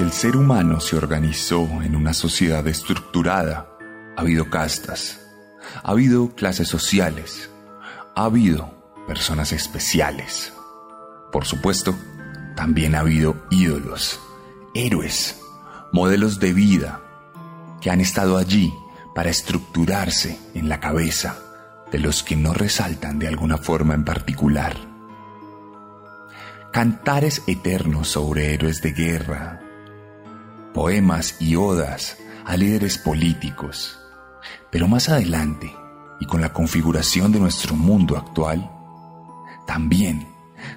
Que el ser humano se organizó en una sociedad estructurada, ha habido castas, ha habido clases sociales, ha habido personas especiales. Por supuesto, también ha habido ídolos, héroes, modelos de vida que han estado allí para estructurarse en la cabeza de los que no resaltan de alguna forma en particular cantares eternos sobre héroes de guerra, poemas y odas a líderes políticos. Pero más adelante, y con la configuración de nuestro mundo actual, también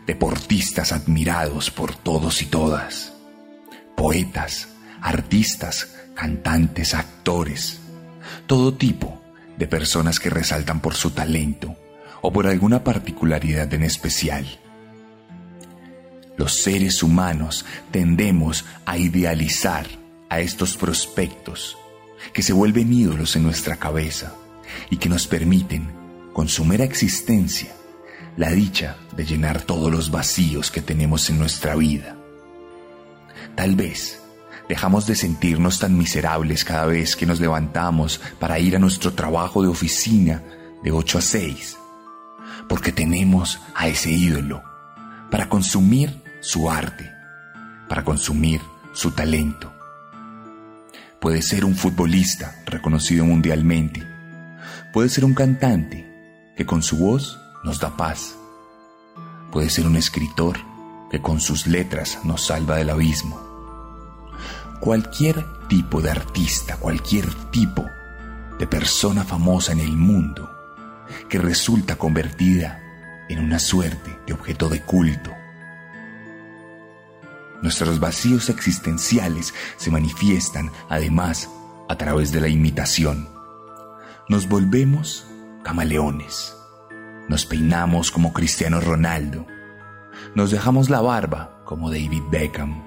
deportistas admirados por todos y todas, poetas, artistas, cantantes, actores, todo tipo de personas que resaltan por su talento o por alguna particularidad en especial los seres humanos tendemos a idealizar a estos prospectos que se vuelven ídolos en nuestra cabeza y que nos permiten, con su mera existencia, la dicha de llenar todos los vacíos que tenemos en nuestra vida. Tal vez dejamos de sentirnos tan miserables cada vez que nos levantamos para ir a nuestro trabajo de oficina de 8 a 6, porque tenemos a ese ídolo para consumir su arte, para consumir su talento. Puede ser un futbolista reconocido mundialmente, puede ser un cantante que con su voz nos da paz, puede ser un escritor que con sus letras nos salva del abismo. Cualquier tipo de artista, cualquier tipo de persona famosa en el mundo que resulta convertida en una suerte de objeto de culto Nuestros vacíos existenciales se manifiestan, además, a través de la imitación. Nos volvemos camaleones. Nos peinamos como Cristiano Ronaldo. Nos dejamos la barba como David Beckham.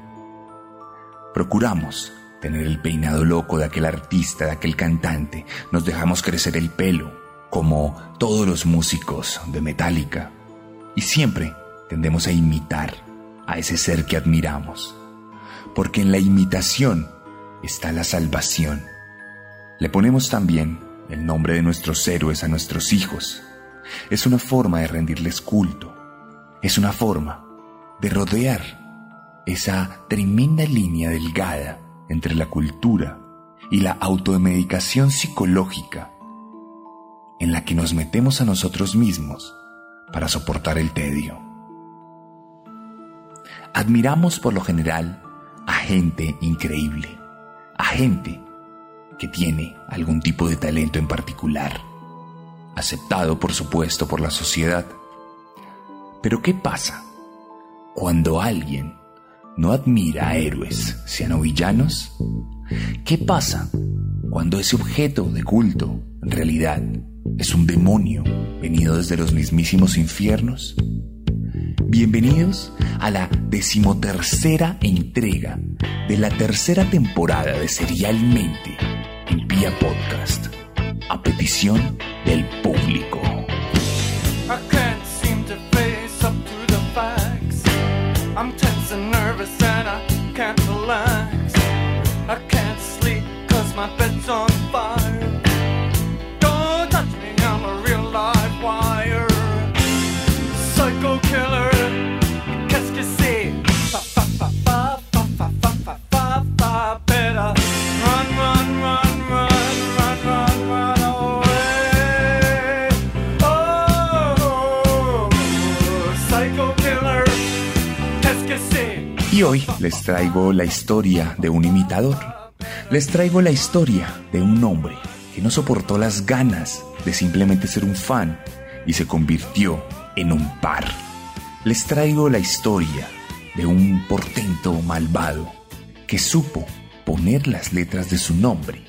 Procuramos tener el peinado loco de aquel artista, de aquel cantante. Nos dejamos crecer el pelo como todos los músicos de Metallica. Y siempre tendemos a imitar a ese ser que admiramos, porque en la imitación está la salvación. Le ponemos también el nombre de nuestros héroes a nuestros hijos. Es una forma de rendirles culto, es una forma de rodear esa tremenda línea delgada entre la cultura y la automedicación psicológica en la que nos metemos a nosotros mismos para soportar el tedio. Admiramos por lo general a gente increíble, a gente que tiene algún tipo de talento en particular, aceptado por supuesto por la sociedad. Pero ¿qué pasa cuando alguien no admira a héroes, sean villanos? ¿Qué pasa cuando ese objeto de culto en realidad es un demonio venido desde los mismísimos infiernos? Bienvenidos a la decimotercera entrega de la tercera temporada de Serialmente en Vía Podcast, a petición del público. My on les traigo la historia de un imitador. Les traigo la historia de un hombre que no soportó las ganas de simplemente ser un fan y se convirtió en un par. Les traigo la historia de un portento malvado que supo poner las letras de su nombre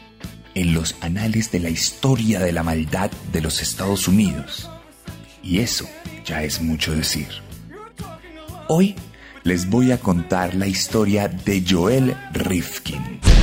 en los anales de la historia de la maldad de los Estados Unidos. Y eso ya es mucho decir. Hoy les voy a contar la historia de Joel Rifkin.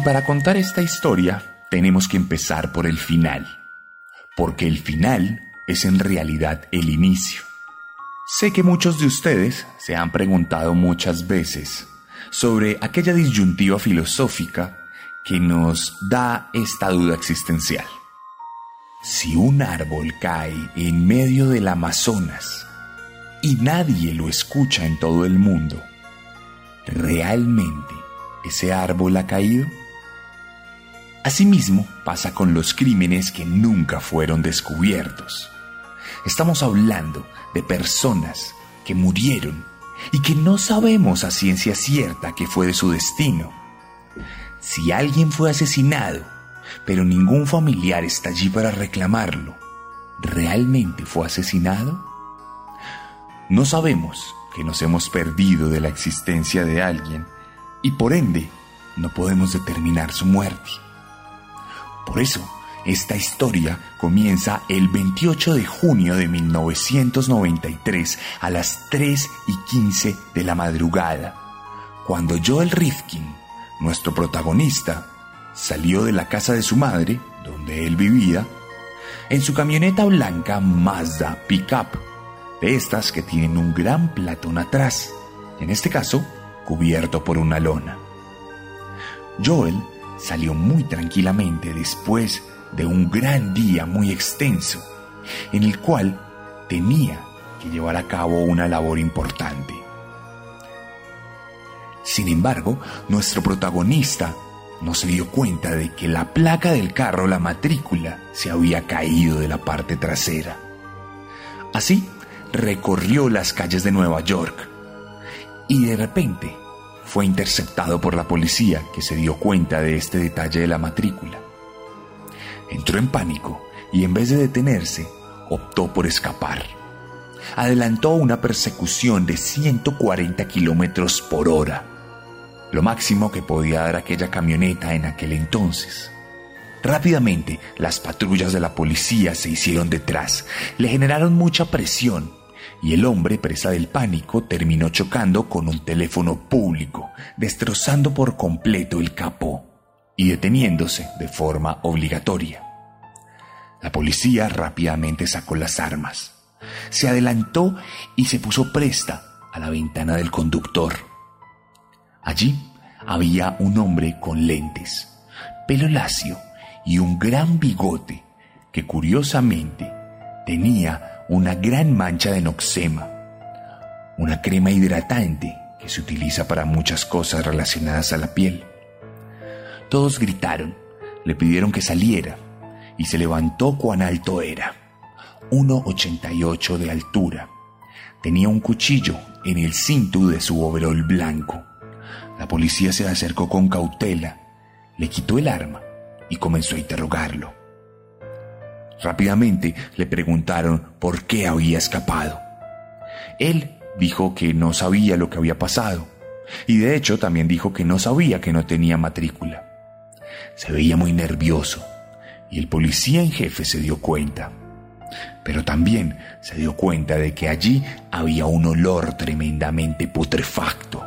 Y para contar esta historia tenemos que empezar por el final, porque el final es en realidad el inicio. Sé que muchos de ustedes se han preguntado muchas veces sobre aquella disyuntiva filosófica que nos da esta duda existencial. Si un árbol cae en medio del Amazonas y nadie lo escucha en todo el mundo, ¿realmente ese árbol ha caído? Asimismo, pasa con los crímenes que nunca fueron descubiertos. Estamos hablando de personas que murieron y que no sabemos a ciencia cierta qué fue de su destino. Si alguien fue asesinado, pero ningún familiar está allí para reclamarlo, ¿realmente fue asesinado? No sabemos que nos hemos perdido de la existencia de alguien y por ende no podemos determinar su muerte. Por eso, esta historia comienza el 28 de junio de 1993 a las 3 y 15 de la madrugada, cuando Joel Rifkin, nuestro protagonista, salió de la casa de su madre, donde él vivía, en su camioneta blanca Mazda Pickup, de estas que tienen un gran platón atrás, en este caso cubierto por una lona. Joel salió muy tranquilamente después de un gran día muy extenso, en el cual tenía que llevar a cabo una labor importante. Sin embargo, nuestro protagonista no se dio cuenta de que la placa del carro, la matrícula, se había caído de la parte trasera. Así, recorrió las calles de Nueva York y de repente fue interceptado por la policía que se dio cuenta de este detalle de la matrícula. Entró en pánico y en vez de detenerse, optó por escapar. Adelantó una persecución de 140 kilómetros por hora, lo máximo que podía dar aquella camioneta en aquel entonces. Rápidamente, las patrullas de la policía se hicieron detrás, le generaron mucha presión y el hombre, presa del pánico, terminó chocando con un teléfono público, destrozando por completo el capó y deteniéndose de forma obligatoria. La policía rápidamente sacó las armas, se adelantó y se puso presta a la ventana del conductor. Allí había un hombre con lentes, pelo lacio y un gran bigote que curiosamente tenía una gran mancha de noxema, una crema hidratante que se utiliza para muchas cosas relacionadas a la piel. Todos gritaron, le pidieron que saliera y se levantó cuán alto era, 1,88 de altura. Tenía un cuchillo en el cinto de su overol blanco. La policía se acercó con cautela, le quitó el arma y comenzó a interrogarlo. Rápidamente le preguntaron por qué había escapado. Él dijo que no sabía lo que había pasado y de hecho también dijo que no sabía que no tenía matrícula. Se veía muy nervioso y el policía en jefe se dio cuenta. Pero también se dio cuenta de que allí había un olor tremendamente putrefacto.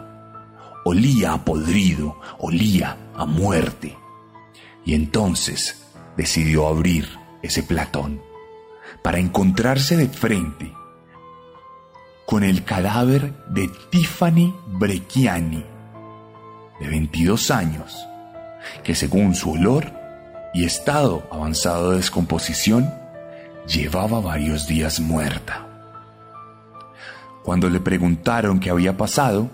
olía a podrido, olía a muerte. Y entonces decidió abrir ese platón para encontrarse de frente con el cadáver de Tiffany Brecchiani, de 22 años, que según su olor y estado avanzado de descomposición, llevaba varios días muerta. Cuando le preguntaron qué había pasado,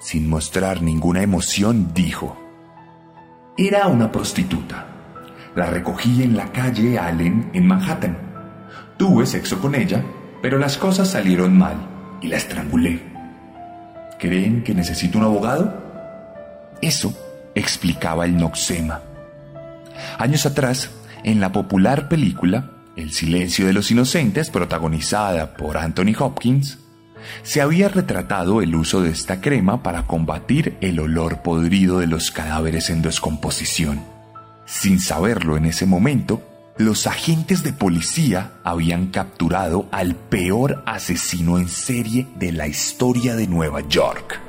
sin mostrar ninguna emoción, dijo, Era una prostituta. La recogí en la calle Allen en Manhattan. Tuve sexo con ella, pero las cosas salieron mal y la estrangulé. ¿Creen que necesito un abogado? Eso explicaba el noxema. Años atrás, en la popular película El silencio de los inocentes, protagonizada por Anthony Hopkins, se había retratado el uso de esta crema para combatir el olor podrido de los cadáveres en descomposición. Sin saberlo en ese momento, los agentes de policía habían capturado al peor asesino en serie de la historia de Nueva York.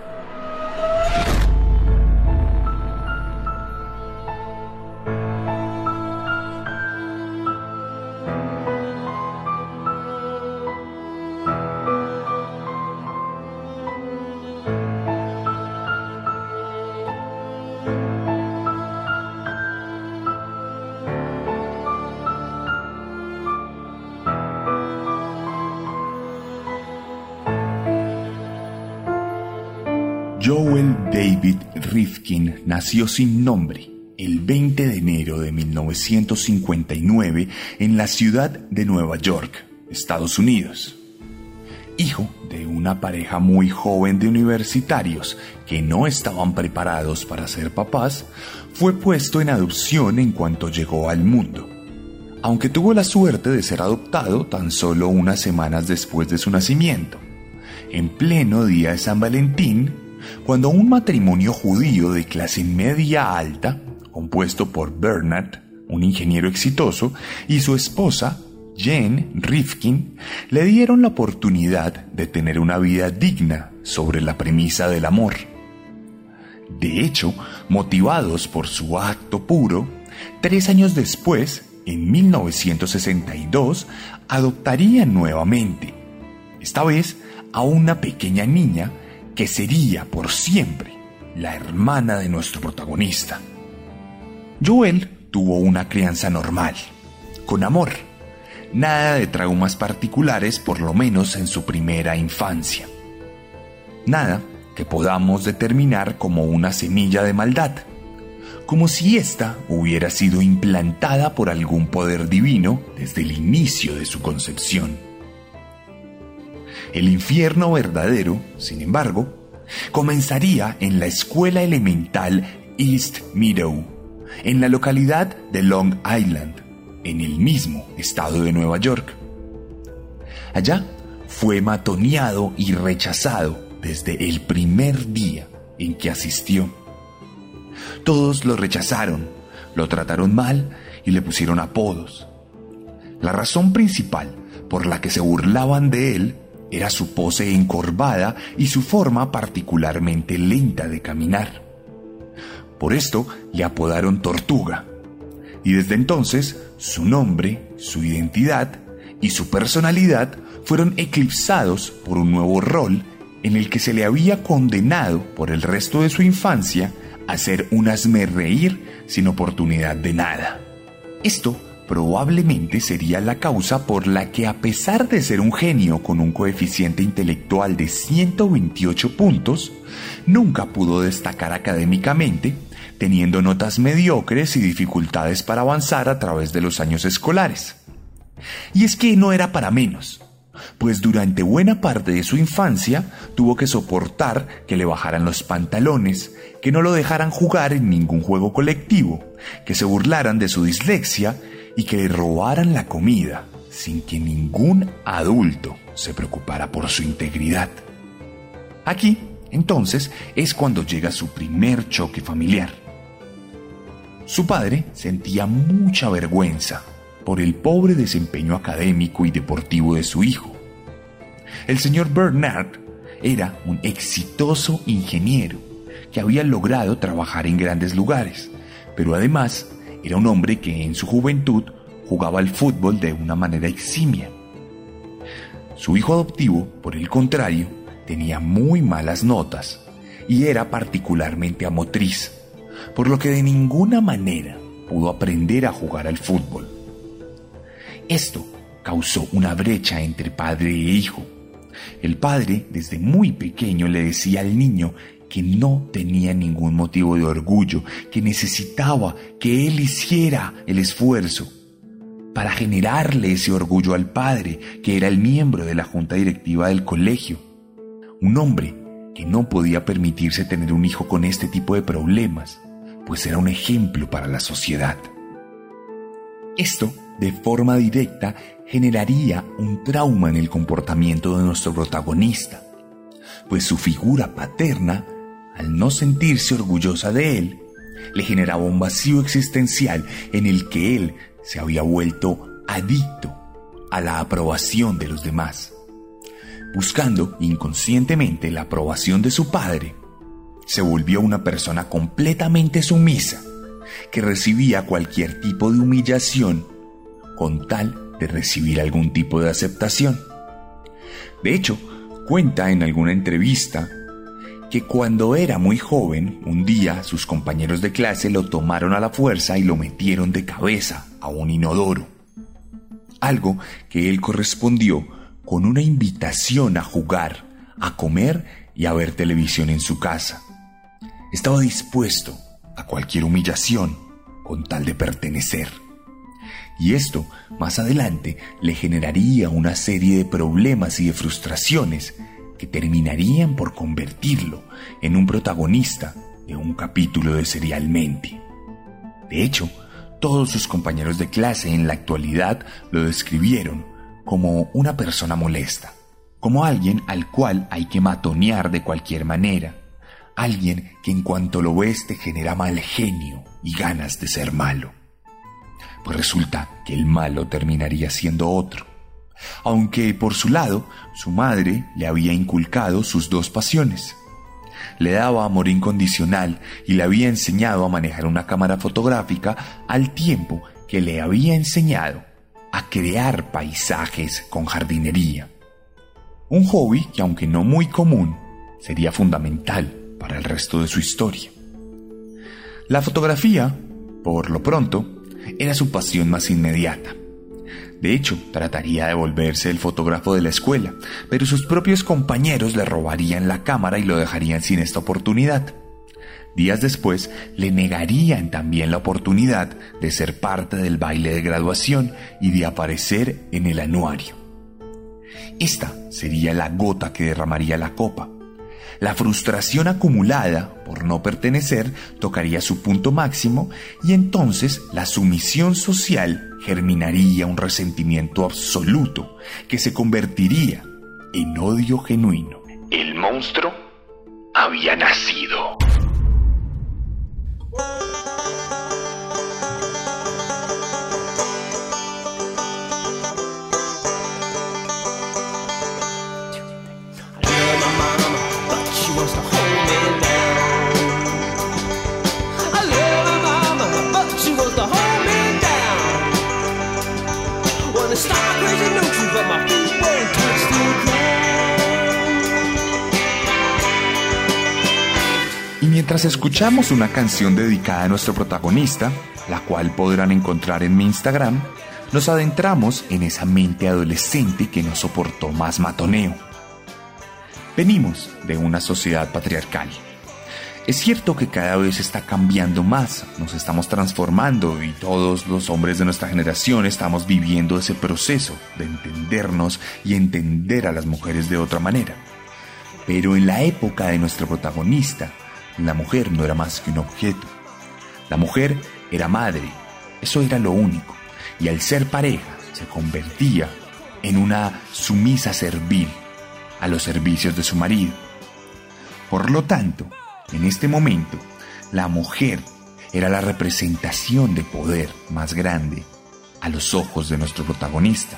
Nació sin nombre el 20 de enero de 1959 en la ciudad de Nueva York, Estados Unidos. Hijo de una pareja muy joven de universitarios que no estaban preparados para ser papás, fue puesto en adopción en cuanto llegó al mundo. Aunque tuvo la suerte de ser adoptado tan solo unas semanas después de su nacimiento. En pleno día de San Valentín, cuando un matrimonio judío de clase media alta, compuesto por Bernard, un ingeniero exitoso, y su esposa, Jane Rifkin, le dieron la oportunidad de tener una vida digna sobre la premisa del amor. De hecho, motivados por su acto puro, tres años después, en 1962, adoptarían nuevamente, esta vez a una pequeña niña que sería por siempre la hermana de nuestro protagonista. Joel tuvo una crianza normal, con amor, nada de traumas particulares por lo menos en su primera infancia. Nada que podamos determinar como una semilla de maldad, como si ésta hubiera sido implantada por algún poder divino desde el inicio de su concepción. El infierno verdadero, sin embargo, comenzaría en la escuela elemental East Meadow, en la localidad de Long Island, en el mismo estado de Nueva York. Allá fue matoneado y rechazado desde el primer día en que asistió. Todos lo rechazaron, lo trataron mal y le pusieron apodos. La razón principal por la que se burlaban de él era su pose encorvada y su forma particularmente lenta de caminar. Por esto le apodaron Tortuga, y desde entonces su nombre, su identidad y su personalidad fueron eclipsados por un nuevo rol en el que se le había condenado por el resto de su infancia a ser un reír sin oportunidad de nada. Esto probablemente sería la causa por la que a pesar de ser un genio con un coeficiente intelectual de 128 puntos, nunca pudo destacar académicamente, teniendo notas mediocres y dificultades para avanzar a través de los años escolares. Y es que no era para menos, pues durante buena parte de su infancia tuvo que soportar que le bajaran los pantalones, que no lo dejaran jugar en ningún juego colectivo, que se burlaran de su dislexia y que le robaran la comida sin que ningún adulto se preocupara por su integridad. Aquí, entonces, es cuando llega su primer choque familiar. Su padre sentía mucha vergüenza por el pobre desempeño académico y deportivo de su hijo. El señor Bernard era un exitoso ingeniero que había logrado trabajar en grandes lugares, pero además era un hombre que en su juventud jugaba al fútbol de una manera eximia. Su hijo adoptivo, por el contrario, tenía muy malas notas y era particularmente amotriz, por lo que de ninguna manera pudo aprender a jugar al fútbol. Esto causó una brecha entre padre e hijo. El padre desde muy pequeño le decía al niño que no tenía ningún motivo de orgullo, que necesitaba que él hiciera el esfuerzo para generarle ese orgullo al padre, que era el miembro de la junta directiva del colegio. Un hombre que no podía permitirse tener un hijo con este tipo de problemas, pues era un ejemplo para la sociedad. Esto, de forma directa, generaría un trauma en el comportamiento de nuestro protagonista, pues su figura paterna, al no sentirse orgullosa de él, le generaba un vacío existencial en el que él se había vuelto adicto a la aprobación de los demás. Buscando inconscientemente la aprobación de su padre, se volvió una persona completamente sumisa, que recibía cualquier tipo de humillación con tal de recibir algún tipo de aceptación. De hecho, cuenta en alguna entrevista que cuando era muy joven, un día sus compañeros de clase lo tomaron a la fuerza y lo metieron de cabeza a un inodoro. Algo que él correspondió con una invitación a jugar, a comer y a ver televisión en su casa. Estaba dispuesto a cualquier humillación con tal de pertenecer. Y esto, más adelante, le generaría una serie de problemas y de frustraciones que terminarían por convertirlo en un protagonista de un capítulo de Serialmente. De hecho, todos sus compañeros de clase en la actualidad lo describieron como una persona molesta, como alguien al cual hay que matonear de cualquier manera, alguien que en cuanto lo ves te genera mal genio y ganas de ser malo. Pues resulta que el malo terminaría siendo otro, aunque por su lado su madre le había inculcado sus dos pasiones. Le daba amor incondicional y le había enseñado a manejar una cámara fotográfica al tiempo que le había enseñado a crear paisajes con jardinería. Un hobby que aunque no muy común, sería fundamental para el resto de su historia. La fotografía, por lo pronto, era su pasión más inmediata. De hecho, trataría de volverse el fotógrafo de la escuela, pero sus propios compañeros le robarían la cámara y lo dejarían sin esta oportunidad. Días después, le negarían también la oportunidad de ser parte del baile de graduación y de aparecer en el anuario. Esta sería la gota que derramaría la copa, la frustración acumulada por no pertenecer tocaría su punto máximo y entonces la sumisión social germinaría un resentimiento absoluto que se convertiría en odio genuino. El monstruo había nacido. Mientras escuchamos una canción dedicada a nuestro protagonista, la cual podrán encontrar en mi Instagram, nos adentramos en esa mente adolescente que no soportó más matoneo. Venimos de una sociedad patriarcal es cierto que cada vez está cambiando más, nos estamos transformando y todos los hombres de nuestra generación estamos viviendo ese proceso de entendernos y entender a las mujeres de otra manera. Pero en la época de nuestro protagonista, la mujer no era más que un objeto. La mujer era madre, eso era lo único, y al ser pareja se convertía en una sumisa servil a los servicios de su marido. Por lo tanto, en este momento, la mujer era la representación de poder más grande a los ojos de nuestro protagonista,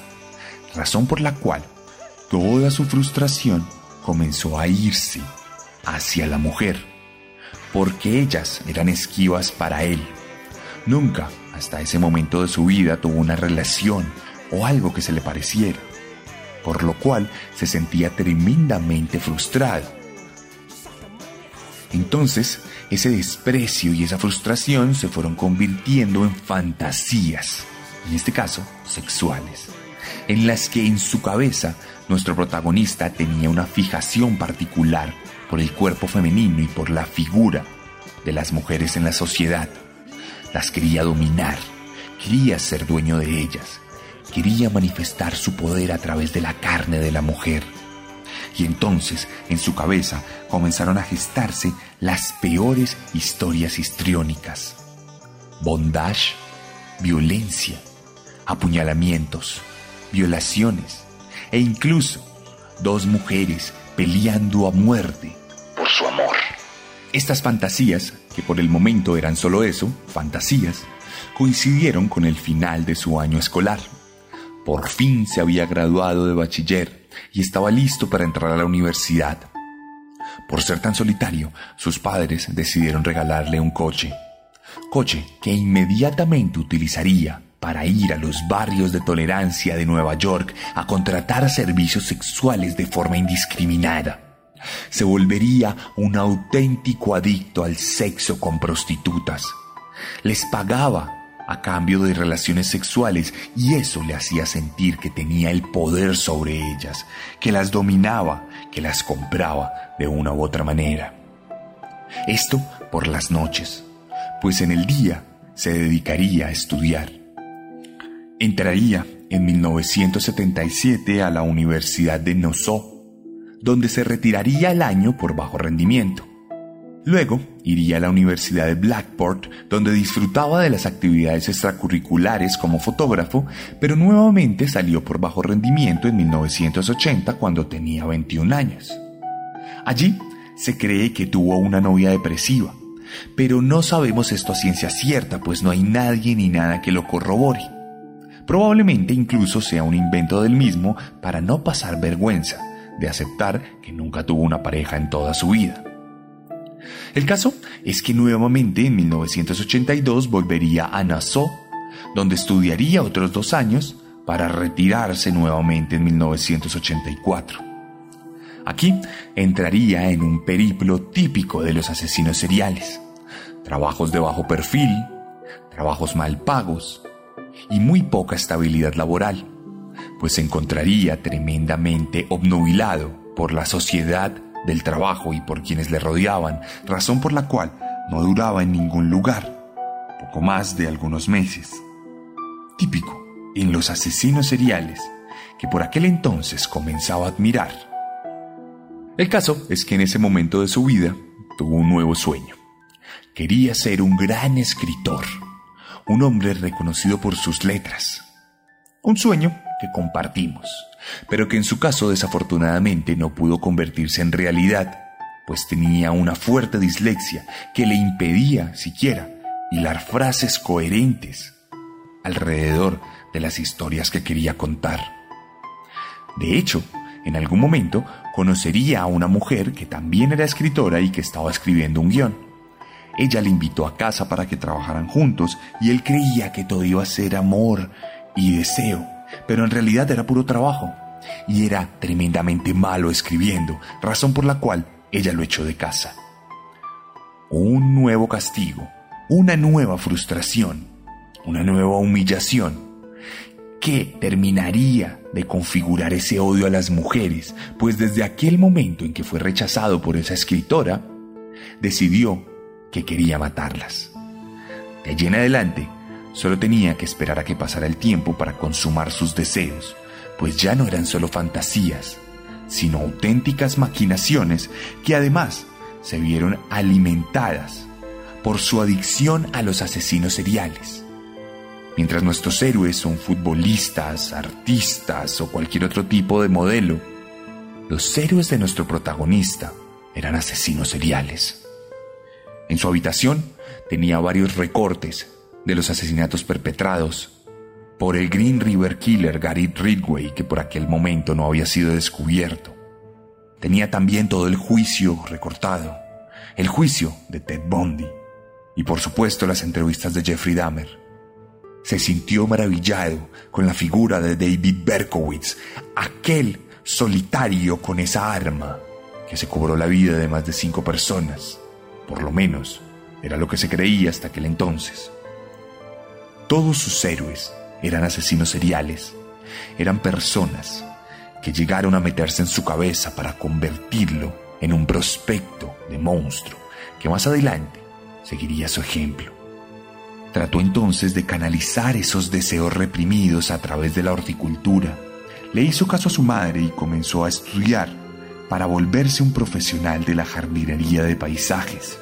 razón por la cual toda su frustración comenzó a irse hacia la mujer, porque ellas eran esquivas para él. Nunca, hasta ese momento de su vida, tuvo una relación o algo que se le pareciera, por lo cual se sentía tremendamente frustrado. Entonces, ese desprecio y esa frustración se fueron convirtiendo en fantasías, en este caso, sexuales, en las que en su cabeza nuestro protagonista tenía una fijación particular por el cuerpo femenino y por la figura de las mujeres en la sociedad. Las quería dominar, quería ser dueño de ellas, quería manifestar su poder a través de la carne de la mujer. Y entonces, en su cabeza, comenzaron a gestarse las peores historias histriónicas. Bondage, violencia, apuñalamientos, violaciones e incluso dos mujeres peleando a muerte por su amor. Estas fantasías, que por el momento eran solo eso, fantasías, coincidieron con el final de su año escolar. Por fin se había graduado de bachiller y estaba listo para entrar a la universidad. Por ser tan solitario, sus padres decidieron regalarle un coche. Coche que inmediatamente utilizaría para ir a los barrios de tolerancia de Nueva York a contratar servicios sexuales de forma indiscriminada. Se volvería un auténtico adicto al sexo con prostitutas. Les pagaba a cambio de relaciones sexuales y eso le hacía sentir que tenía el poder sobre ellas, que las dominaba, que las compraba de una u otra manera. Esto por las noches, pues en el día se dedicaría a estudiar. Entraría en 1977 a la Universidad de Nassau, donde se retiraría el año por bajo rendimiento. Luego iría a la Universidad de Blackport, donde disfrutaba de las actividades extracurriculares como fotógrafo, pero nuevamente salió por bajo rendimiento en 1980 cuando tenía 21 años. Allí se cree que tuvo una novia depresiva, pero no sabemos esto a ciencia cierta, pues no hay nadie ni nada que lo corrobore. Probablemente incluso sea un invento del mismo para no pasar vergüenza de aceptar que nunca tuvo una pareja en toda su vida. El caso es que nuevamente en 1982 volvería a Nassau, donde estudiaría otros dos años para retirarse nuevamente en 1984. Aquí entraría en un periplo típico de los asesinos seriales. Trabajos de bajo perfil, trabajos mal pagos, y muy poca estabilidad laboral, pues se encontraría tremendamente obnubilado por la sociedad del trabajo y por quienes le rodeaban, razón por la cual no duraba en ningún lugar, poco más de algunos meses. Típico en los asesinos seriales que por aquel entonces comenzaba a admirar. El caso es que en ese momento de su vida tuvo un nuevo sueño. Quería ser un gran escritor un hombre reconocido por sus letras. Un sueño que compartimos, pero que en su caso desafortunadamente no pudo convertirse en realidad, pues tenía una fuerte dislexia que le impedía siquiera hilar frases coherentes alrededor de las historias que quería contar. De hecho, en algún momento conocería a una mujer que también era escritora y que estaba escribiendo un guion. Ella le invitó a casa para que trabajaran juntos y él creía que todo iba a ser amor y deseo, pero en realidad era puro trabajo y era tremendamente malo escribiendo, razón por la cual ella lo echó de casa. Un nuevo castigo, una nueva frustración, una nueva humillación que terminaría de configurar ese odio a las mujeres, pues desde aquel momento en que fue rechazado por esa escritora, decidió que quería matarlas. De allí en adelante, solo tenía que esperar a que pasara el tiempo para consumar sus deseos, pues ya no eran solo fantasías, sino auténticas maquinaciones que además se vieron alimentadas por su adicción a los asesinos seriales. Mientras nuestros héroes son futbolistas, artistas o cualquier otro tipo de modelo, los héroes de nuestro protagonista eran asesinos seriales. En su habitación tenía varios recortes de los asesinatos perpetrados por el Green River Killer Gary Ridgway, que por aquel momento no había sido descubierto. Tenía también todo el juicio recortado el juicio de Ted Bundy y por supuesto las entrevistas de Jeffrey Dahmer. Se sintió maravillado con la figura de David Berkowitz, aquel solitario con esa arma que se cobró la vida de más de cinco personas. Por lo menos, era lo que se creía hasta aquel entonces. Todos sus héroes eran asesinos seriales, eran personas que llegaron a meterse en su cabeza para convertirlo en un prospecto de monstruo que más adelante seguiría su ejemplo. Trató entonces de canalizar esos deseos reprimidos a través de la horticultura. Le hizo caso a su madre y comenzó a estudiar para volverse un profesional de la jardinería de paisajes.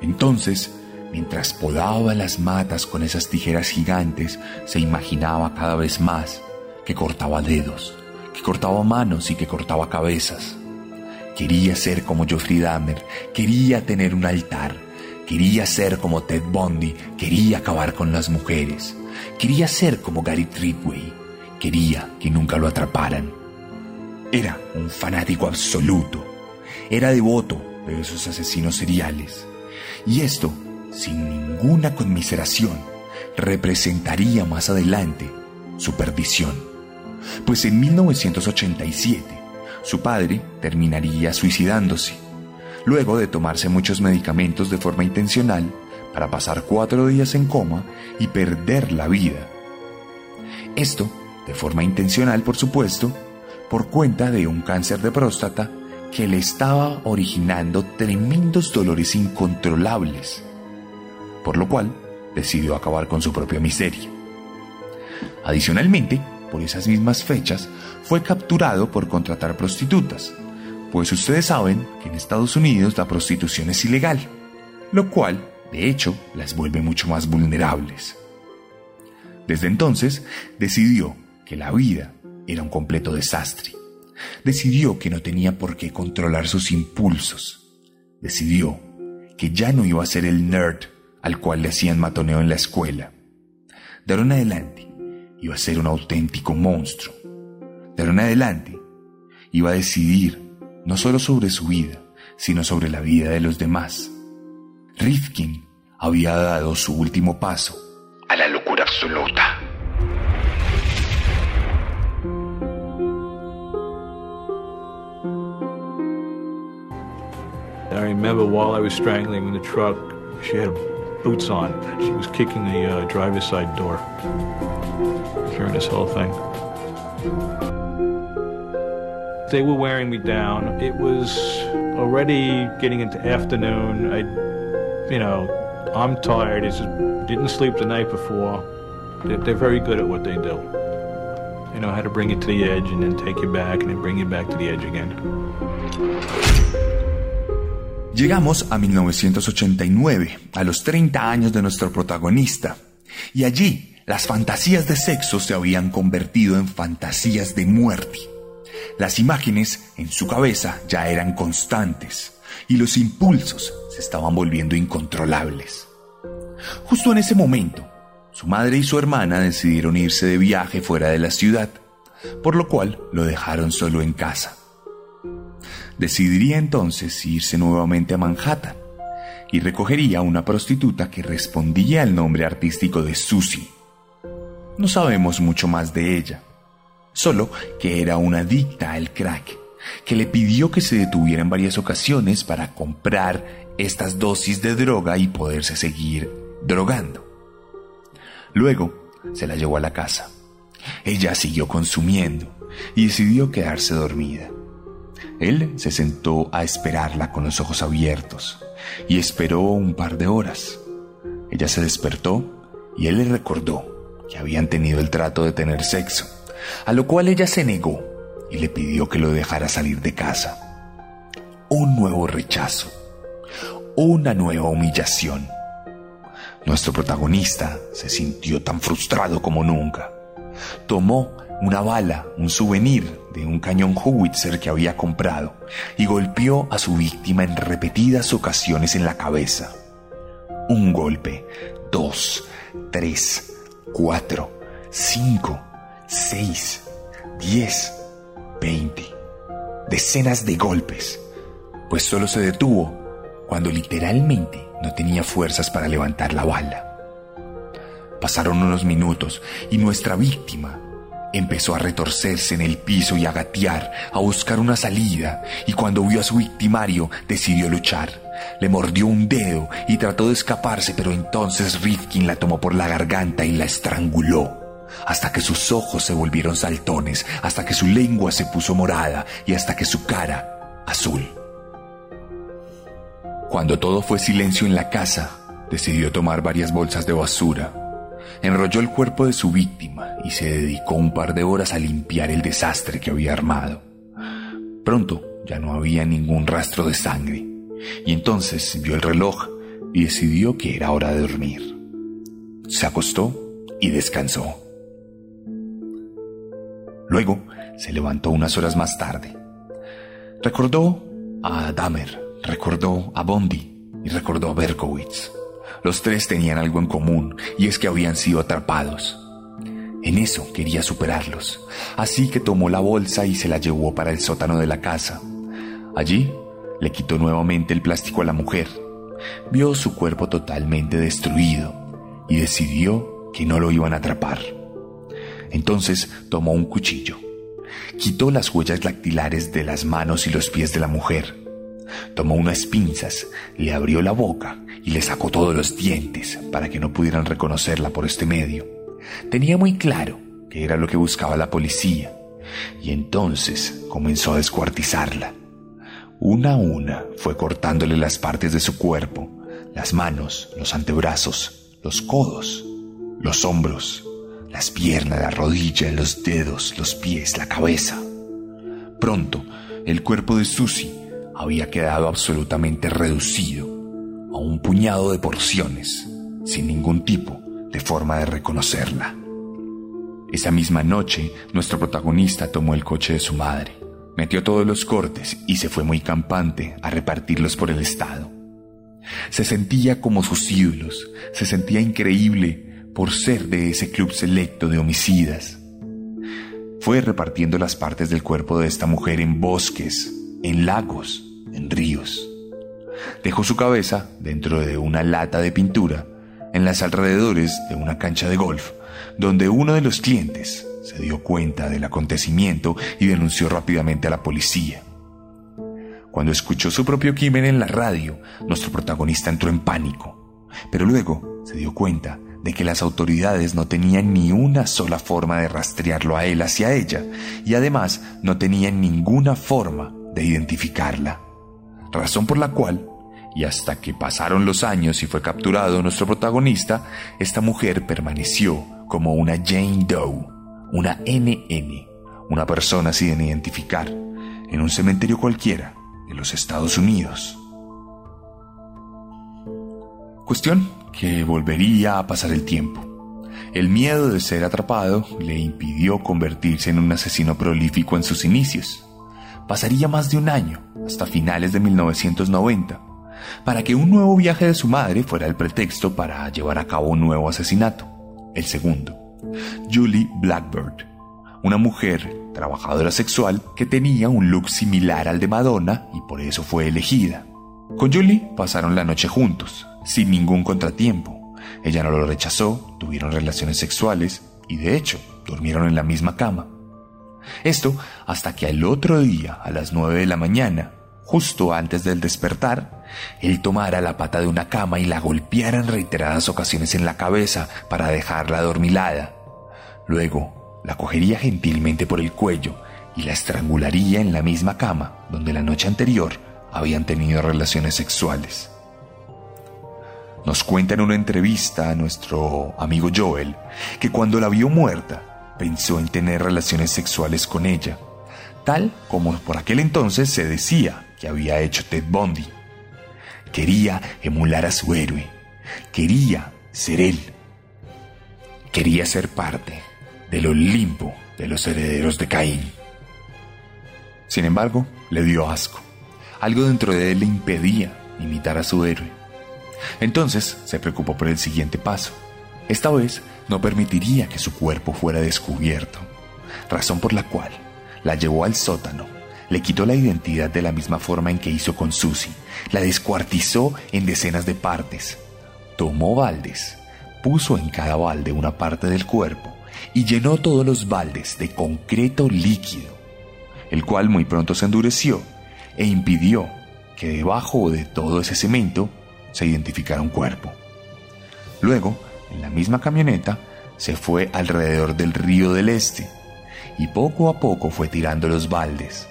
Entonces, mientras podaba las matas con esas tijeras gigantes, se imaginaba cada vez más que cortaba dedos, que cortaba manos y que cortaba cabezas. Quería ser como Geoffrey Dahmer, quería tener un altar, quería ser como Ted Bundy, quería acabar con las mujeres, quería ser como Gary Treadway, quería que nunca lo atraparan. Era un fanático absoluto, era devoto de esos asesinos seriales. Y esto, sin ninguna conmiseración, representaría más adelante su perdición. Pues en 1987, su padre terminaría suicidándose, luego de tomarse muchos medicamentos de forma intencional para pasar cuatro días en coma y perder la vida. Esto, de forma intencional por supuesto, por cuenta de un cáncer de próstata que le estaba originando tremendos dolores incontrolables, por lo cual decidió acabar con su propia miseria. Adicionalmente, por esas mismas fechas, fue capturado por contratar prostitutas, pues ustedes saben que en Estados Unidos la prostitución es ilegal, lo cual, de hecho, las vuelve mucho más vulnerables. Desde entonces, decidió que la vida era un completo desastre. Decidió que no tenía por qué controlar sus impulsos. Decidió que ya no iba a ser el nerd al cual le hacían matoneo en la escuela. De ahora en adelante, iba a ser un auténtico monstruo. De ahora en adelante, iba a decidir no solo sobre su vida, sino sobre la vida de los demás. Rifkin había dado su último paso a la locura absoluta. Remember while I was strangling in the truck, she had boots on. She was kicking the uh, driver's side door during this whole thing. They were wearing me down. It was already getting into afternoon. I, you know, I'm tired. Didn't sleep the night before. They're, they're very good at what they do. They know how to bring you to the edge and then take you back and then bring you back to the edge again. Llegamos a 1989, a los 30 años de nuestro protagonista, y allí las fantasías de sexo se habían convertido en fantasías de muerte. Las imágenes en su cabeza ya eran constantes y los impulsos se estaban volviendo incontrolables. Justo en ese momento, su madre y su hermana decidieron irse de viaje fuera de la ciudad, por lo cual lo dejaron solo en casa. Decidiría entonces irse nuevamente a Manhattan y recogería a una prostituta que respondía al nombre artístico de Susie. No sabemos mucho más de ella, solo que era una adicta al crack, que le pidió que se detuviera en varias ocasiones para comprar estas dosis de droga y poderse seguir drogando. Luego se la llevó a la casa. Ella siguió consumiendo y decidió quedarse dormida. Él se sentó a esperarla con los ojos abiertos y esperó un par de horas. Ella se despertó y él le recordó que habían tenido el trato de tener sexo, a lo cual ella se negó y le pidió que lo dejara salir de casa. Un nuevo rechazo, una nueva humillación. Nuestro protagonista se sintió tan frustrado como nunca. Tomó una bala, un souvenir de un cañón Howitzer que había comprado y golpeó a su víctima en repetidas ocasiones en la cabeza. Un golpe, dos, tres, cuatro, cinco, seis, diez, veinte. Decenas de golpes. pues solo se detuvo cuando literalmente no tenía fuerzas para levantar la bala. Pasaron unos minutos y nuestra víctima empezó a retorcerse en el piso y a gatear, a buscar una salida, y cuando vio a su victimario decidió luchar. Le mordió un dedo y trató de escaparse, pero entonces Rifkin la tomó por la garganta y la estranguló hasta que sus ojos se volvieron saltones, hasta que su lengua se puso morada y hasta que su cara azul. Cuando todo fue silencio en la casa, decidió tomar varias bolsas de basura, enrolló el cuerpo de su víctima y se dedicó un par de horas a limpiar el desastre que había armado. Pronto ya no había ningún rastro de sangre, y entonces vio el reloj y decidió que era hora de dormir. Se acostó y descansó. Luego se levantó unas horas más tarde. Recordó a Dahmer, recordó a Bondi y recordó a Berkowitz. Los tres tenían algo en común y es que habían sido atrapados. En eso quería superarlos, así que tomó la bolsa y se la llevó para el sótano de la casa. Allí le quitó nuevamente el plástico a la mujer, vio su cuerpo totalmente destruido y decidió que no lo iban a atrapar. Entonces tomó un cuchillo. Quitó las huellas dactilares de las manos y los pies de la mujer. Tomó unas pinzas, le abrió la boca y le sacó todos los dientes para que no pudieran reconocerla por este medio. Tenía muy claro que era lo que buscaba la policía y entonces comenzó a descuartizarla. Una a una fue cortándole las partes de su cuerpo, las manos, los antebrazos, los codos, los hombros, las piernas, la rodilla, los dedos, los pies, la cabeza. Pronto, el cuerpo de Susie había quedado absolutamente reducido a un puñado de porciones, sin ningún tipo de forma de reconocerla. Esa misma noche, nuestro protagonista tomó el coche de su madre, metió todos los cortes y se fue muy campante a repartirlos por el estado. Se sentía como sus ídolos, se sentía increíble por ser de ese club selecto de homicidas. Fue repartiendo las partes del cuerpo de esta mujer en bosques, en lagos, en ríos. Dejó su cabeza dentro de una lata de pintura en las alrededores de una cancha de golf, donde uno de los clientes se dio cuenta del acontecimiento y denunció rápidamente a la policía. Cuando escuchó su propio crimen en la radio, nuestro protagonista entró en pánico, pero luego se dio cuenta de que las autoridades no tenían ni una sola forma de rastrearlo a él hacia ella y además no tenían ninguna forma de identificarla. Razón por la cual, y hasta que pasaron los años y fue capturado nuestro protagonista, esta mujer permaneció como una Jane Doe, una NN, una persona sin identificar, en un cementerio cualquiera en los Estados Unidos. Cuestión que volvería a pasar el tiempo. El miedo de ser atrapado le impidió convertirse en un asesino prolífico en sus inicios. Pasaría más de un año, hasta finales de 1990, para que un nuevo viaje de su madre fuera el pretexto para llevar a cabo un nuevo asesinato, el segundo. Julie Blackbird, una mujer trabajadora sexual que tenía un look similar al de Madonna y por eso fue elegida. Con Julie pasaron la noche juntos, sin ningún contratiempo. Ella no lo rechazó, tuvieron relaciones sexuales y de hecho durmieron en la misma cama. Esto hasta que al otro día, a las nueve de la mañana, justo antes del despertar, él tomara la pata de una cama y la golpeara en reiteradas ocasiones en la cabeza para dejarla adormilada. Luego, la cogería gentilmente por el cuello y la estrangularía en la misma cama donde la noche anterior habían tenido relaciones sexuales. Nos cuenta en una entrevista a nuestro amigo Joel que cuando la vio muerta pensó en tener relaciones sexuales con ella, tal como por aquel entonces se decía que había hecho Ted Bundy. Quería emular a su héroe, quería ser él, quería ser parte del Olimpo de los herederos de Caín. Sin embargo, le dio asco. Algo dentro de él le impedía imitar a su héroe. Entonces se preocupó por el siguiente paso. Esta vez no permitiría que su cuerpo fuera descubierto, razón por la cual la llevó al sótano, Le quitó la identidad de la misma forma en que hizo con Susie. La descuartizó en decenas de partes. Tomó baldes, puso en cada balde una parte del cuerpo y llenó todos los baldes de concreto líquido, el cual muy pronto se endureció e impidió que debajo de todo ese cemento se identificara un cuerpo. Luego, en la misma camioneta, se fue alrededor del río del Este y poco a poco fue tirando los baldes,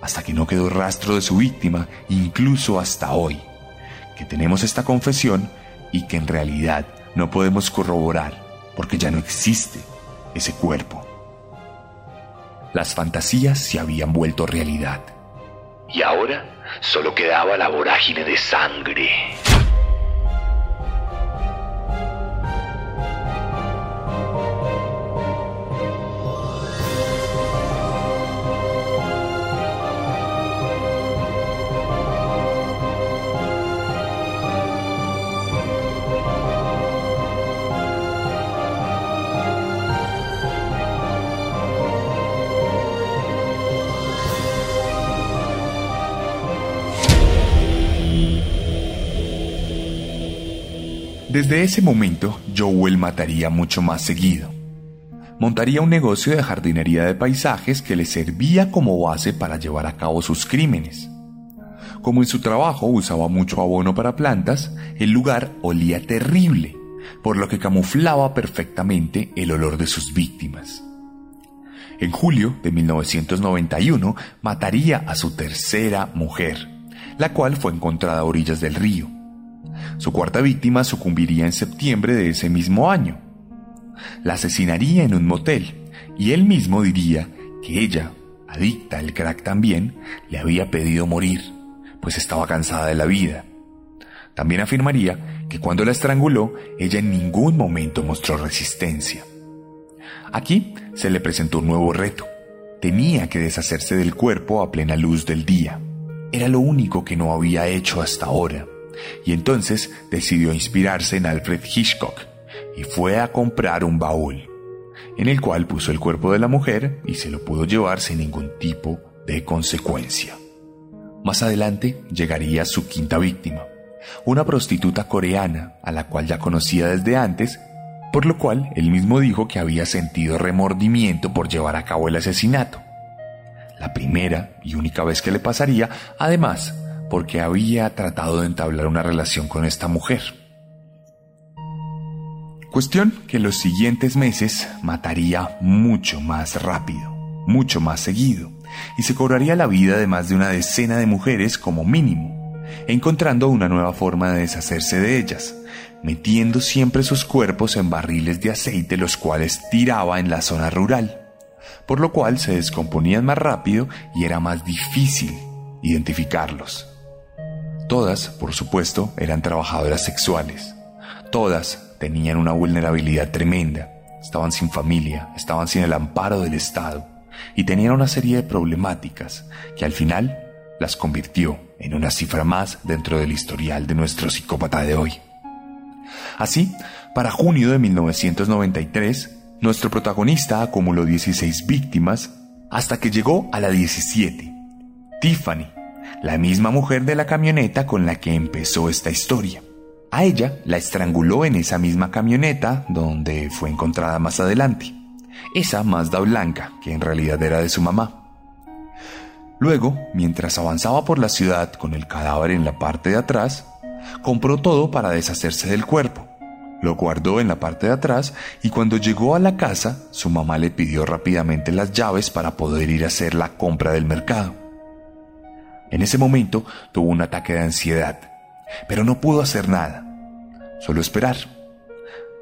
hasta que no quedó rastro de su víctima, incluso hasta hoy, que tenemos esta confesión y que en realidad no podemos corroborar porque ya no existe ese cuerpo. Las fantasías se habían vuelto realidad. Y ahora solo quedaba la vorágine de sangre. Desde ese momento, Joel mataría mucho más seguido. Montaría un negocio de jardinería de paisajes que le servía como base para llevar a cabo sus crímenes. Como en su trabajo usaba mucho abono para plantas, el lugar olía terrible, por lo que camuflaba perfectamente el olor de sus víctimas. En julio de 1991 mataría a su tercera mujer, la cual fue encontrada a orillas del río. Su cuarta víctima sucumbiría en septiembre de ese mismo año. La asesinaría en un motel y él mismo diría que ella, adicta al crack también, le había pedido morir, pues estaba cansada de la vida. También afirmaría que cuando la estranguló, ella en ningún momento mostró resistencia. Aquí se le presentó un nuevo reto. Tenía que deshacerse del cuerpo a plena luz del día. Era lo único que no había hecho hasta ahora y entonces decidió inspirarse en Alfred Hitchcock y fue a comprar un baúl, en el cual puso el cuerpo de la mujer y se lo pudo llevar sin ningún tipo de consecuencia. Más adelante llegaría su quinta víctima, una prostituta coreana a la cual ya conocía desde antes, por lo cual él mismo dijo que había sentido remordimiento por llevar a cabo el asesinato. La primera y única vez que le pasaría, además, porque había tratado de entablar una relación con esta mujer. Cuestión que los siguientes meses mataría mucho más rápido, mucho más seguido, y se cobraría la vida de más de una decena de mujeres como mínimo, encontrando una nueva forma de deshacerse de ellas, metiendo siempre sus cuerpos en barriles de aceite los cuales tiraba en la zona rural, por lo cual se descomponían más rápido y era más difícil identificarlos. Todas, por supuesto, eran trabajadoras sexuales. Todas tenían una vulnerabilidad tremenda. Estaban sin familia, estaban sin el amparo del Estado y tenían una serie de problemáticas que al final las convirtió en una cifra más dentro del historial de nuestro psicópata de hoy. Así, para junio de 1993, nuestro protagonista acumuló 16 víctimas hasta que llegó a la 17, Tiffany, la misma mujer de la camioneta con la que empezó esta historia. A ella la estranguló en esa misma camioneta donde fue encontrada más adelante, esa Mazda blanca que en realidad era de su mamá. Luego, mientras avanzaba por la ciudad con el cadáver en la parte de atrás, compró todo para deshacerse del cuerpo. Lo guardó en la parte de atrás y cuando llegó a la casa, su mamá le pidió rápidamente las llaves para poder ir a hacer la compra del mercado. En ese momento tuvo un ataque de ansiedad, pero no pudo hacer nada, solo esperar.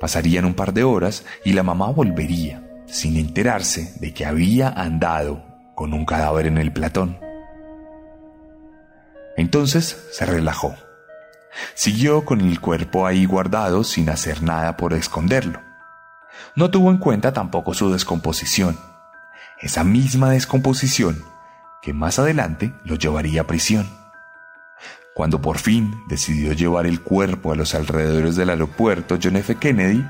Pasarían un par de horas y la mamá volvería, sin enterarse de que había andado con un cadáver en el platón. Entonces se relajó. Siguió con el cuerpo ahí guardado sin hacer nada por esconderlo. No tuvo en cuenta tampoco su descomposición. Esa misma descomposición que más adelante lo llevaría a prisión. Cuando por fin decidió llevar el cuerpo a los alrededores del aeropuerto John F. Kennedy,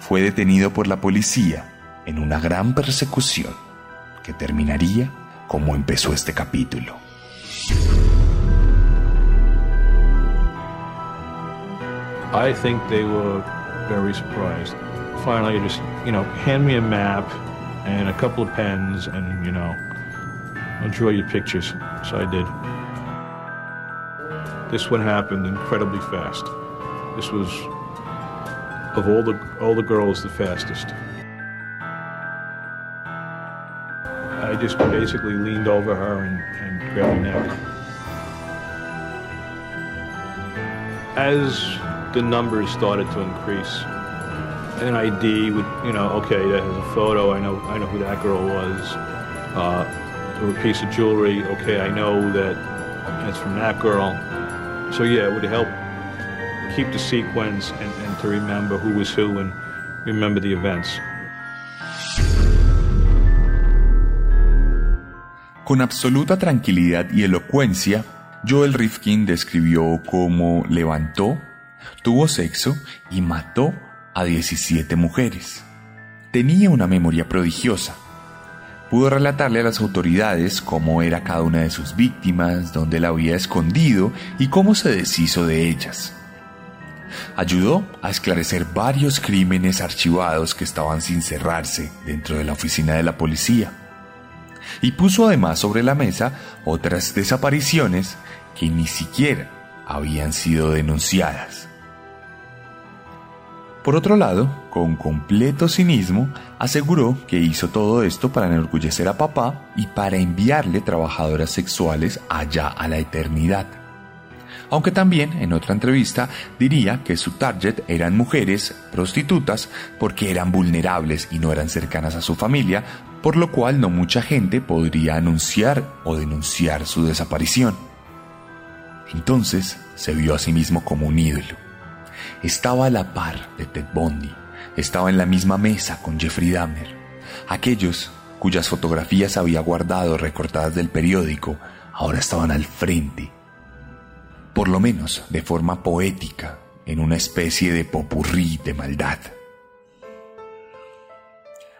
fue detenido por la policía en una gran persecución que terminaría cómo empezó este capítulo. I think they were very surprised. Me a map and a couple of pens and, you I'll draw you pictures. So I did. This one happened incredibly fast. This was, of all the, all the girls, the fastest. I just basically leaned over her and, and grabbed her neck. As the numbers started to increase, an ID would, you know, okay, that has a photo. I know, I know who that girl was. Uh, or a piece of jewelry. Okay, I know that it's from that girl. So yeah, it would help keep the sequence and, and to remember who was who and remember the events. Con absoluta tranquilidad y elocuencia, Joel Rifkin describió cómo levantó, tuvo sexo y mató a 17 mujeres. Tenía una memoria prodigiosa. Pudo relatarle a las autoridades cómo era cada una de sus víctimas, dónde la había escondido y cómo se deshizo de ellas. Ayudó a esclarecer varios crímenes archivados que estaban sin cerrarse dentro de la oficina de la policía. Y puso además sobre la mesa otras desapariciones que ni siquiera habían sido denunciadas. Por otro lado, con completo cinismo, aseguró que hizo todo esto para enorgullecer a papá y para enviarle trabajadoras sexuales allá a la eternidad. Aunque también en otra entrevista diría que su target eran mujeres prostitutas porque eran vulnerables y no eran cercanas a su familia, por lo cual no mucha gente podría anunciar o denunciar su desaparición. Entonces se vio a sí mismo como un ídolo estaba a la par de Ted Bundy, estaba en la misma mesa con Jeffrey Dahmer. Aquellos cuyas fotografías había guardado recortadas del periódico ahora estaban al frente, por lo menos de forma poética, en una especie de popurrí de maldad.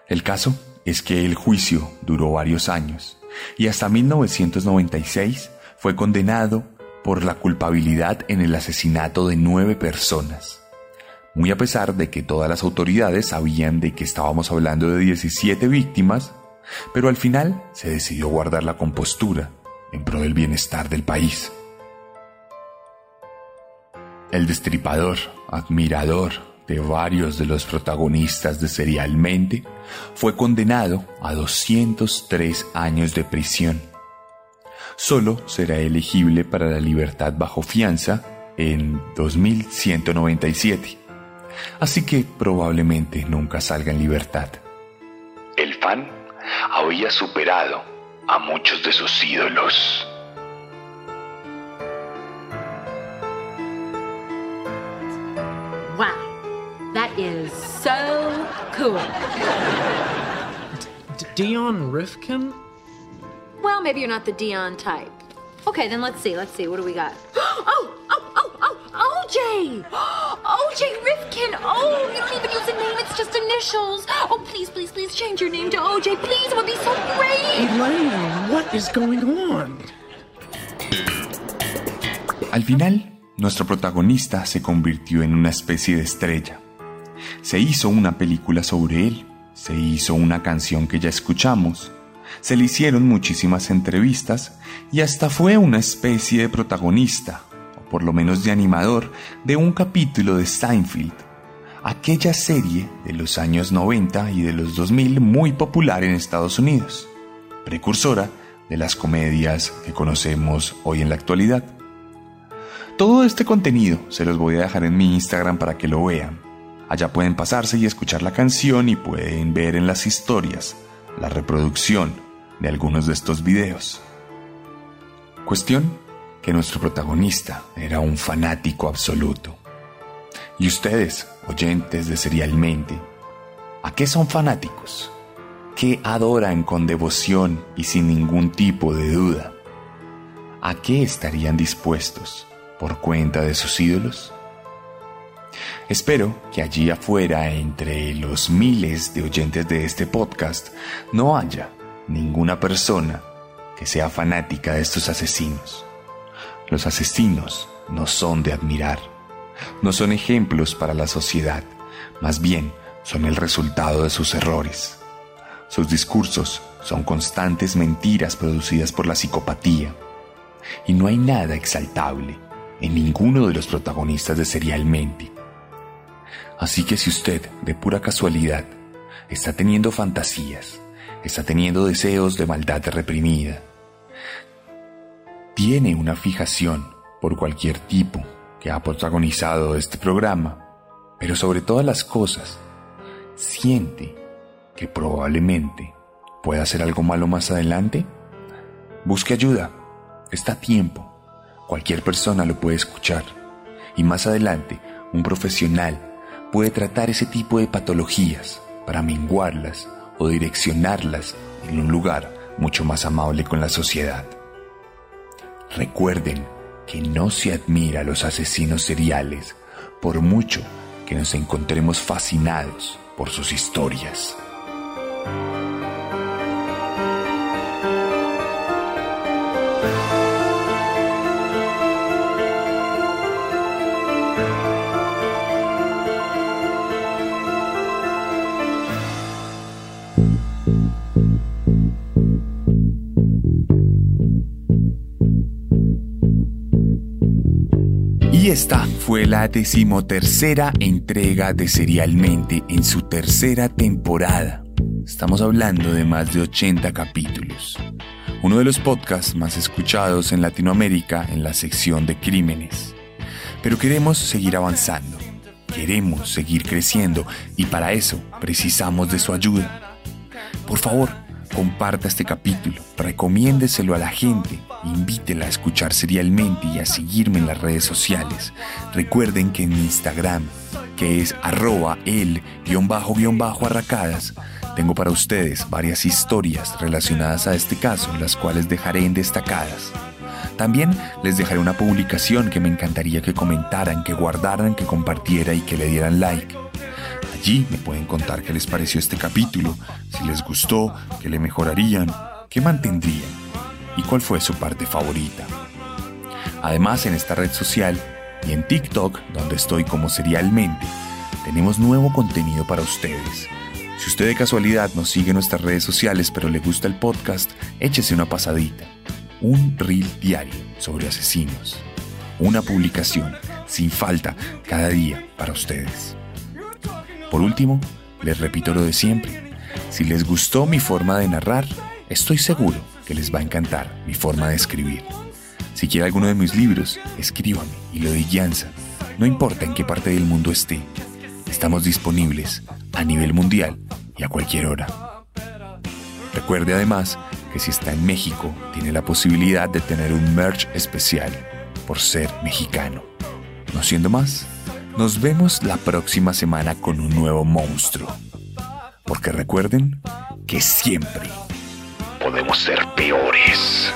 El caso es que el juicio duró varios años y hasta 1996 fue condenado por la culpabilidad en el asesinato de nueve personas. Muy a pesar de que todas las autoridades sabían de que estábamos hablando de 17 víctimas, pero al final se decidió guardar la compostura en pro del bienestar del país. El destripador, admirador de varios de los protagonistas de Serialmente, fue condenado a 203 años de prisión solo será elegible para la libertad bajo fianza en 2197. Así que probablemente nunca salga en libertad. El fan había superado a muchos de sus ídolos. Wow, that is so cool. Dion Rifkin? Well, maybe you're not the Dion type. Okay, then let's see. Let's see. What do we got? Oh, oh, oh, oh, OJ! OJ Rifkin! Oh, you can even use a name. It's just initials. Oh, please, please, please change your name to OJ. Please, it would be so great. Elaine, what is going on? Al final, nuestro protagonista se convirtió en una especie de estrella. Se hizo una película sobre él, se hizo una canción que ya escuchamos, se le hicieron muchísimas entrevistas y hasta fue una especie de protagonista, o por lo menos de animador, de un capítulo de Seinfeld, aquella serie de los años 90 y de los 2000 muy popular en Estados Unidos, precursora de las comedias que conocemos hoy en la actualidad. Todo este contenido se los voy a dejar en mi Instagram para que lo vean. Allá pueden pasarse y escuchar la canción y pueden ver en las historias la reproducción de algunos de estos videos. Cuestión que nuestro protagonista era un fanático absoluto. Y ustedes, oyentes de Serialmente, ¿a qué son fanáticos? ¿Qué adoran con devoción y sin ningún tipo de duda? ¿A qué estarían dispuestos por cuenta de sus ídolos? Espero que allí afuera, entre los miles de oyentes de este podcast, no haya ninguna persona que sea fanática de estos asesinos. Los asesinos no son de admirar, no son ejemplos para la sociedad, más bien son el resultado de sus errores. Sus discursos son constantes mentiras producidas por la psicopatía. Y no hay nada exaltable en ninguno de los protagonistas de Serialmente. Así que si usted, de pura casualidad, está teniendo fantasías, está teniendo deseos de maldad reprimida, tiene una fijación por cualquier tipo que ha protagonizado este programa, pero sobre todas las cosas, siente que probablemente pueda hacer algo malo más adelante, busque ayuda. Está a tiempo. Cualquier persona lo puede escuchar. Y más adelante, un profesional puede tratar ese tipo de patologías para menguarlas o direccionarlas en un lugar mucho más amable con la sociedad. Recuerden que no se admira a los asesinos seriales por mucho que nos encontremos fascinados por sus historias. Y esta fue la decimotercera entrega de Serialmente en su tercera temporada. Estamos hablando de más de 80 capítulos. Uno de los podcasts más escuchados en Latinoamérica en la sección de crímenes. Pero queremos seguir avanzando. Queremos seguir creciendo y para eso precisamos de su ayuda. Por favor, comparta este capítulo, recomiéndeselo a la gente, invítela a escuchar serialmente y a seguirme en las redes sociales. Recuerden que en mi Instagram, que es arroba el guion bajo guion bajo arracadas, tengo para ustedes varias historias relacionadas a este caso, las cuales dejaré en destacadas. También les dejaré una publicación que me encantaría que comentaran, que guardaran, que compartiera y que le dieran like. Allí me pueden contar qué les pareció este capítulo, si les gustó, qué le mejorarían, qué mantendrían y cuál fue su parte favorita. Además, en esta red social y en TikTok, donde estoy como serialmente, tenemos nuevo contenido para ustedes. Si usted de casualidad nos sigue en nuestras redes sociales pero le gusta el podcast, échese una pasadita. Un reel diario sobre asesinos. Una publicación sin falta cada día para ustedes. Por último, les repito lo de siempre. Si les gustó mi forma de narrar, estoy seguro que les va a encantar mi forma de escribir. Si quiere alguno de mis libros, escríbame y lo de guianza. No importa en qué parte del mundo esté. Estamos disponibles a nivel mundial y a cualquier hora. Recuerde además que si está en México, tiene la posibilidad de tener un merch especial por ser mexicano. No siendo más, nos vemos la próxima semana con un nuevo monstruo. Porque recuerden que siempre Podemos ser peores.